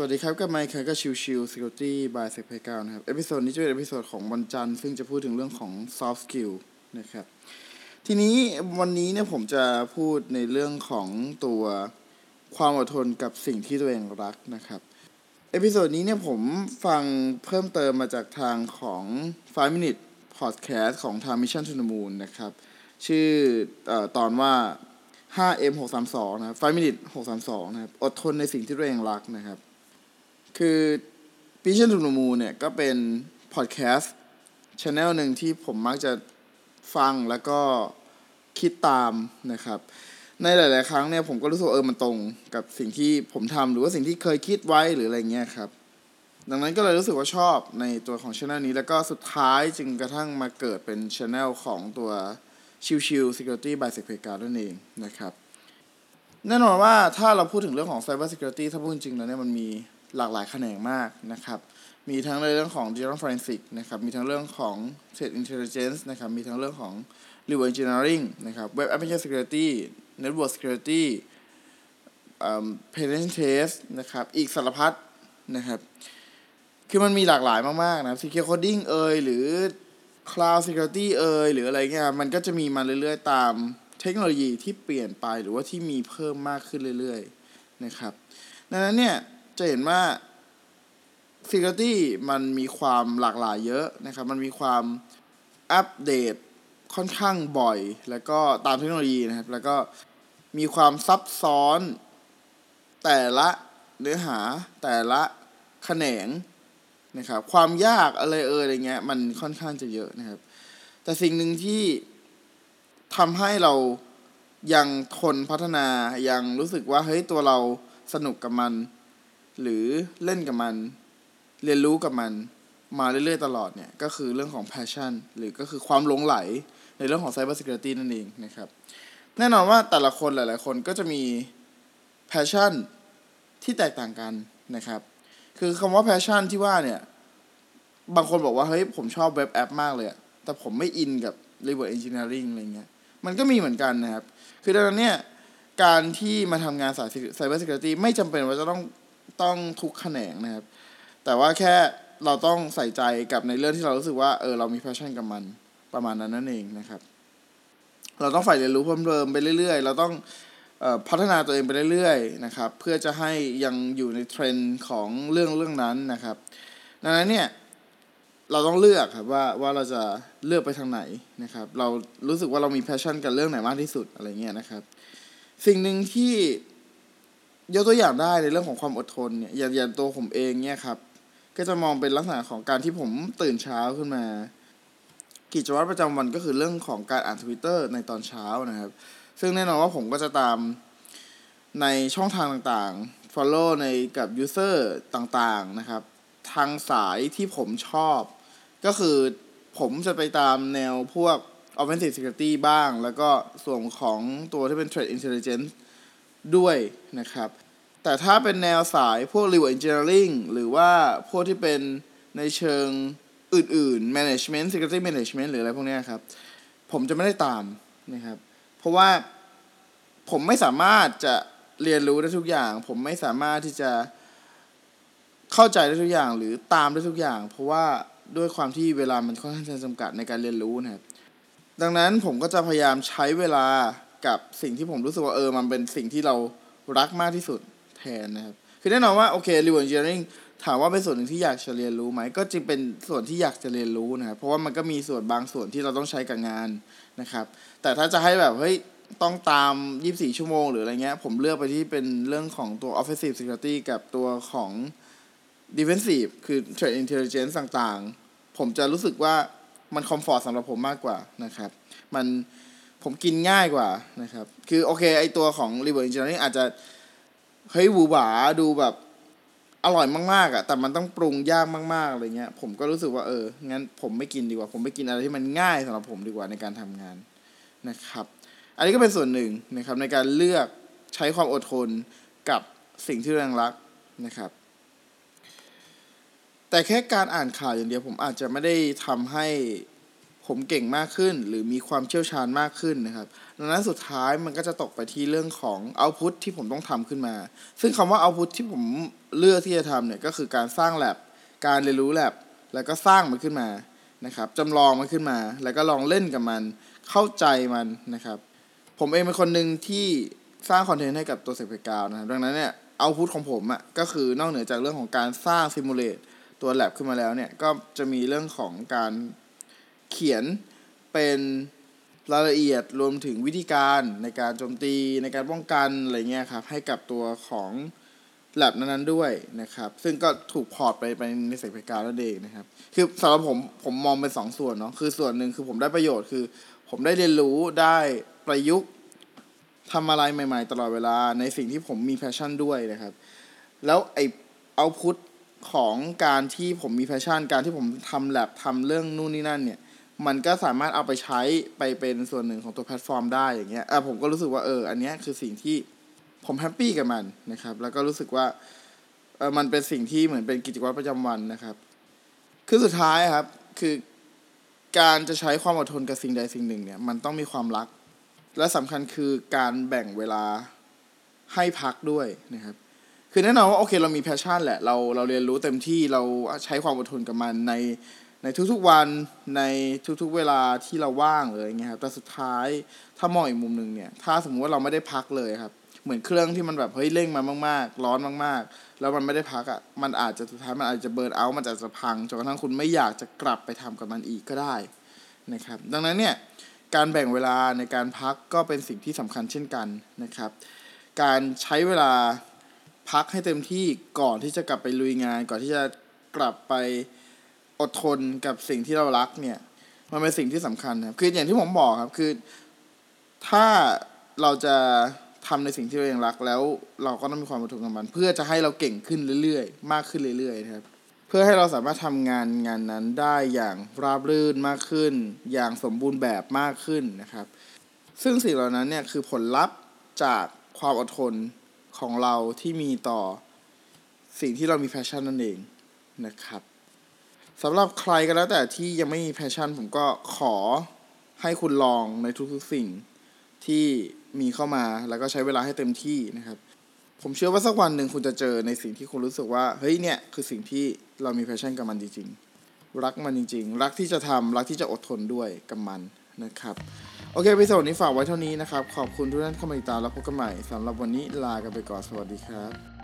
สวัสดีครับกับไมค์ก็ชิวชิว Security by s e c p a y 9นะครับ เอพิโซดนี้จะเป็นเอพิโซดของวันจันทร์ซึ่งจะพูดถึงเรื่องของ soft skill นะครับ ทีนี้วันนี้เนี่ยผมจะพูดในเรื่องของตัวความอดทนกับสิ่งที่ตัวเองรักนะครับ episode นี้เนี่ยผมฟังเพิ่มเติมมาจากทางของ 5 minute podcast ของทาง Mission to the Moon นะครับ ชื่อตอนว่า 5M 632 นะครับ5 minute 632 นะครับ อดทนในสิ่งที่ตัวเองรักนะครับ คือ Mission to the Moon เนี่ยก็เป็นพอดแคสต์ช anel หนึ่งที่ผมมักจะฟังแล้วก็คิดตามนะครับ ในหลาย ๆ ครั้งเนี่ยผมก็รู้สึกเออมันตรงกับสิ่งที่ผมทำหรือว่าสิ่งที่เคยคิดไว้หรืออะไรเงี้ยครับ ดังนั้นก็เลยรู้สึกว่าชอบในตัวของช anel นี้ แล้วก็สุดท้ายจึงกระทั่งมาเกิดเป็นช anel ของตัวชิวชิว Security by s e c p a y นั่นเองนะครับ แน่นอนว่าถ้าเราพูดถึงเรื่องของ Cyber Security ถ้าพูดจริงๆแล้วเนี่ยมันมี หลากหลายแขนงมากนะครับ มีทั้งในเรื่องของ Digital Forensic นะครับ มีทั้งเรื่องของ Threat Intelligence นะครับ มีทั้งเรื่องของ Reward Engineering นะครับ Web Application Security Network Security Penetration Test นะครับ อีกสารพัดนะครับ คือมันมีหลากหลายมากๆนะ Secure Coding เอยหรือ Cloud Security เอยหรืออะไรเงี้ย มันก็จะมีมาเรื่อยๆ ตามเทคโนโลยีที่เปลี่ยนไปหรือว่าที่มีเพิ่มมากขึ้นเรื่อยๆ นะครับ ดังนั้นเนี่ย จะเห็นว่า Security มันมีความหลากหลายเยอะนะครับ มันมีความอัปเดตค่อนข้างบ่อย แล้วก็ตามเทคโนโลยีนะครับ แล้วก็มีความซับซ้อน แต่ละเนื้อหาแต่ละแขนงนะครับ ความยากอะไรเอ่ยอะไรเงี้ย มันค่อนข้างจะเยอะนะครับ แต่สิ่งหนึ่งที่ทำให้เรายังทนพัฒนายังรู้สึกว่าเฮ้ยตัวเราสนุกกับมัน หรือเล่นกับมัน เรียนรู้กับมันมาเรื่อยๆตลอดเนี่ยก็คือเรื่องของ passion หรือก็คือความหลงไหลในเรื่องของ cyber security นั่นเองนะครับแน่นอนว่าแต่ละคนหลาย ๆ คนก็จะมี passion ที่แตกต่างกันนะครับ คือคำว่า passion ที่ว่าเนี่ย บางคนบอกว่า เฮ้ย ผมชอบเว็บแอปมากเลย แต่ผมไม่อินกับ reward engineering อะไรเงี้ย มันก็มีเหมือนกันนะครับ คือดังนั้นเนี่ย การที่มาทำงานสาย cyber security ไม่จำเป็นว่าจะต้อง ต้องทุกแขนงนะครับ แต่ว่าแค่เราต้องใส่ใจกับในเรื่องที่เรารู้สึกว่าเออเรามี passion กับมันประมาณนั้นนั่นเองนะครับ เราต้องฝ่ายเรียนรู้เพิ่มเติมไปเรื่อย ๆ เราต้องออพัฒนาตัวเองไปเรื่อยๆนะครับ เพื่อจะให้ยังอยู่ในเทรนด์ของเรื่องเรื่องนั้นนะครับ ดังนั้นเนี่ยเราต้องเลือกครับว่าว่าเราจะเลือกไปทางไหนนะครับ เรารู้สึกว่าเรามี passion กับเรื่องไหนมากที่สุดอะไรเงี้ยนะครับ สิ่งหนึ่งที่ ยกตัวอย่างได้ในเรื่องของความอดทนเนี่ยอย่างอย่างตัวผมเองเนี่ยครับ ก็จะมองเป็นลักษณะของการที่ผมตื่นเช้าขึ้นมา กิจวัตรประจำวันก็คือเรื่องของการอ่านทวิตเตอร์ในตอนเช้านะครับ ซึ่งแน่นอนว่าผมก็จะตามในช่องทางต่างๆ follow ในกับ user ต่างๆนะครับ ทางสายที่ผมชอบ ก็คือผมจะไปตามแนวพวก offensive security บ้าง แล้วก็ส่วนของตัวที่เป็น threat intelligence ด้วยนะครับ แต่ถ้าเป็นแนวสายพวก reward engineering หรือว่าพวกที่เป็นในเชิงอื่นๆ management security management หรืออะไรพวกนี้ครับ ผมจะไม่ได้ตามนะครับ เพราะว่าผมไม่สามารถจะเรียนรู้ได้ทุกอย่าง ผมไม่สามารถที่จะเข้าใจได้ทุกอย่างหรือตามได้ทุกอย่าง เพราะว่าด้วยความที่เวลามันค่อนข้างจะจำกัดในการเรียนรู้นะครับ ดังนั้นผมก็จะพยายามใช้เวลา กับสิ่งที่ผมรู้สึกว่าเออมันเป็นสิ่งที่เรารักมากที่สุดแทนนะครับ คือแน่นอนว่าโอเค reward engineering ถามว่าเป็นส่วนหนึ่งที่อยากจะเรียนรู้ไหม ก็จึงเป็นส่วนที่อยากจะเรียนรู้นะครับ เพราะว่ามันก็มีส่วนบางส่วนที่เราต้องใช้กับงานนะครับ แต่ถ้าจะให้แบบเฮ้ยต้องตาม 24 ชั่วโมงหรืออะไรเงี้ย ผมเลือกไปที่เป็นเรื่องของตัว offensive security กับตัวของ defensive คือ threat intelligence ต่างๆ ผมจะรู้สึกว่ามันคอมฟอร์ตสำหรับผมมากกว่านะครับ มัน ผมกินง่ายกว่านะครับ คือโอเคไอตัวของ reward engineering อาจจะ เฮ้ยหวือหวาดูแบบอร่อยมากๆอะ่ะแต่มันต้องปรุงยากมากๆอะไรเงี้ย ผมก็รู้สึกว่าเออ งั้นผมไม่กินดีกว่า ผมไปกินอะไรที่มันง่ายสำหรับผมดีกว่าในการทำงานนะครับ อันนี้ก็เป็นส่วนหนึ่งนะครับ ในการเลือกใช้ความอดทนกับสิ่งที่เรารักนะครับ แต่แค่การอ่านข่าวอย่างเดียวผมอาจจะไม่ได้ทำให้ ผมเก่งมากขึ้น หรือมีความเชี่ยวชาญมากขึ้นนะครับดังนั้นสุดท้ายมันก็จะตกไปที่เรื่องของ output ที่ผมต้องทำขึ้นมา ซึ่งคำว่า output ที่ผมเลือกที่จะทำเนี่ยก็คือการสร้างแลบการเรียนรู้แลบแล้วก็สร้างมันขึ้นมานะครับจำลองมันขึ้นมา แล้วก็ลองเล่นกับมัน เข้าใจมันนะครับ ผมเองเป็นคนหนึ่งที่สร้าง content ให้กับตัวเซกเกาวนะครับดังนั้นเนี่ย output ของผมอะก็คือนอกเหนือจากเรื่องของการสร้าง simulateตัวแลบขึ้นมาแล้วเนี่ยก็จะมีเรื่องของการ เขียนเป็นรายละเอียดรวมถึงวิธีการในการโจมตีในการป้องกันอะไรเงี้ยครับให้กับตัวของแลบนั้นๆด้วยนะครับ ซึ่งก็ถูก port ไปไปใน SECPlayground นั่นเองนะครับ คือสำหรับผมผมมองเป็นสองส่วนเนาะคือส่วนหนึ่งคือผมได้ประโยชน์คือ ผมได้เรียนรู้ได้ประยุกต์ทำอะไรใหม่ๆ ตลอดเวลาในสิ่งที่ผมมี passion ด้วยนะครับ แล้วไอ output ของการที่ผมมี passion การที่ผมทำแลบทำเรื่องนู่นนี่นั่นเนี่ย มันก็สามารถเอาไปใช้ไปเป็นส่วนหนึ่งของตัวแพลตฟอร์มได้อย่างเงี้ยอะผมก็รู้สึกว่าเอออันเนี้ยคือสิ่งที่ผม happy กับมันนะครับ แล้วก็รู้สึกว่าเออมันเป็นสิ่งที่เหมือนเป็นกิจวัตรประจำวันนะครับ คือสุดท้ายครับคือการจะใช้ความอดทนกับสิ่งใดสิ่งหนึ่งเนี่ยมันต้องมีความรัก และสำคัญคือการแบ่งเวลาให้พักด้วยนะครับ คือแน่นอนว่าโอเคเรามีแพชชั่นแหละเราเราเรียนรู้เต็มที่เราใช้ความอดทนกับมันใน ในทุกๆวันในทุกๆเวลาที่เราว่างเลยเงี้ยครับแต่สุดท้ายถ้ามองอีกมุมหนึ่งเนี่ยถ้าสมมติว่าเราไม่ได้พักเลยครับ เหมือนเครื่องที่มันแบบเฮ้ยเร่งมามากๆ ร้อนมากๆ แล้วมันไม่ได้พักอะ่ะมันอาจจะสุดท้ายมันอาจจะเบิร์นเอามันอาจจะพังจนกระทั่งคุณไม่อยากจะกลับไปทำกับมันอีกก็ได้นะครับ ดังนั้นเนี่ยการแบ่งเวลาในการพักก็เป็นสิ่งที่สำคัญเช่นกันนะครับ การใช้เวลาพักให้เต็มที่ก่อนที่จะกลับไปลุยงาน ก่อนที่จะกลับไป อดทนกับสิ่งที่เรารักเนี่ย มันเป็นสิ่งที่สำคัญครับคืออย่างที่ผมบอกครับ คือ ถ้าเราจะทำในสิ่งที่เราเองรักแล้ว เราก็ต้องมีความอดทนกับมัน เพื่อจะให้เราเก่งขึ้นเรื่อยๆ มากขึ้นเรื่อยๆนะครับ เพื่อให้เราสามารถทำงานงานนั้นได้อย่างราบรื่นมากขึ้น อย่างสมบูรณ์แบบมากขึ้นนะครับ ซึ่งสิ่งเหล่านั้นเนี่ยคือผลลัพธ์จากความอดทนของเราที่มีต่อสิ่งที่เรามี passion นั่นเองนะครับ สำหรับใครก็แล้วแต่ที่ยังไม่มี passion ผมก็ขอให้คุณลองในทุกๆสิ่งที่มีเข้ามาแล้วก็ใช้เวลาให้เต็มที่นะครับ ผมเชื่อว่าสักวันหนึ่งคุณจะเจอในสิ่งที่คุณรู้สึกว่าเฮ้ยเนี่ยคือสิ่งที่เรามี passion กับมันจริงๆ รักมันจริง ๆ รักที่จะทำรักที่จะอดทนด้วยกับมันนะครับ โอเควิดีโอนี้ฝากไว้เท่านี้นะครับ ขอบคุณทุกท่านเข้ามาติดตามแล้วพบกันใหม่สำหรับวันนี้ลากันไปก่อนสวัสดีครับ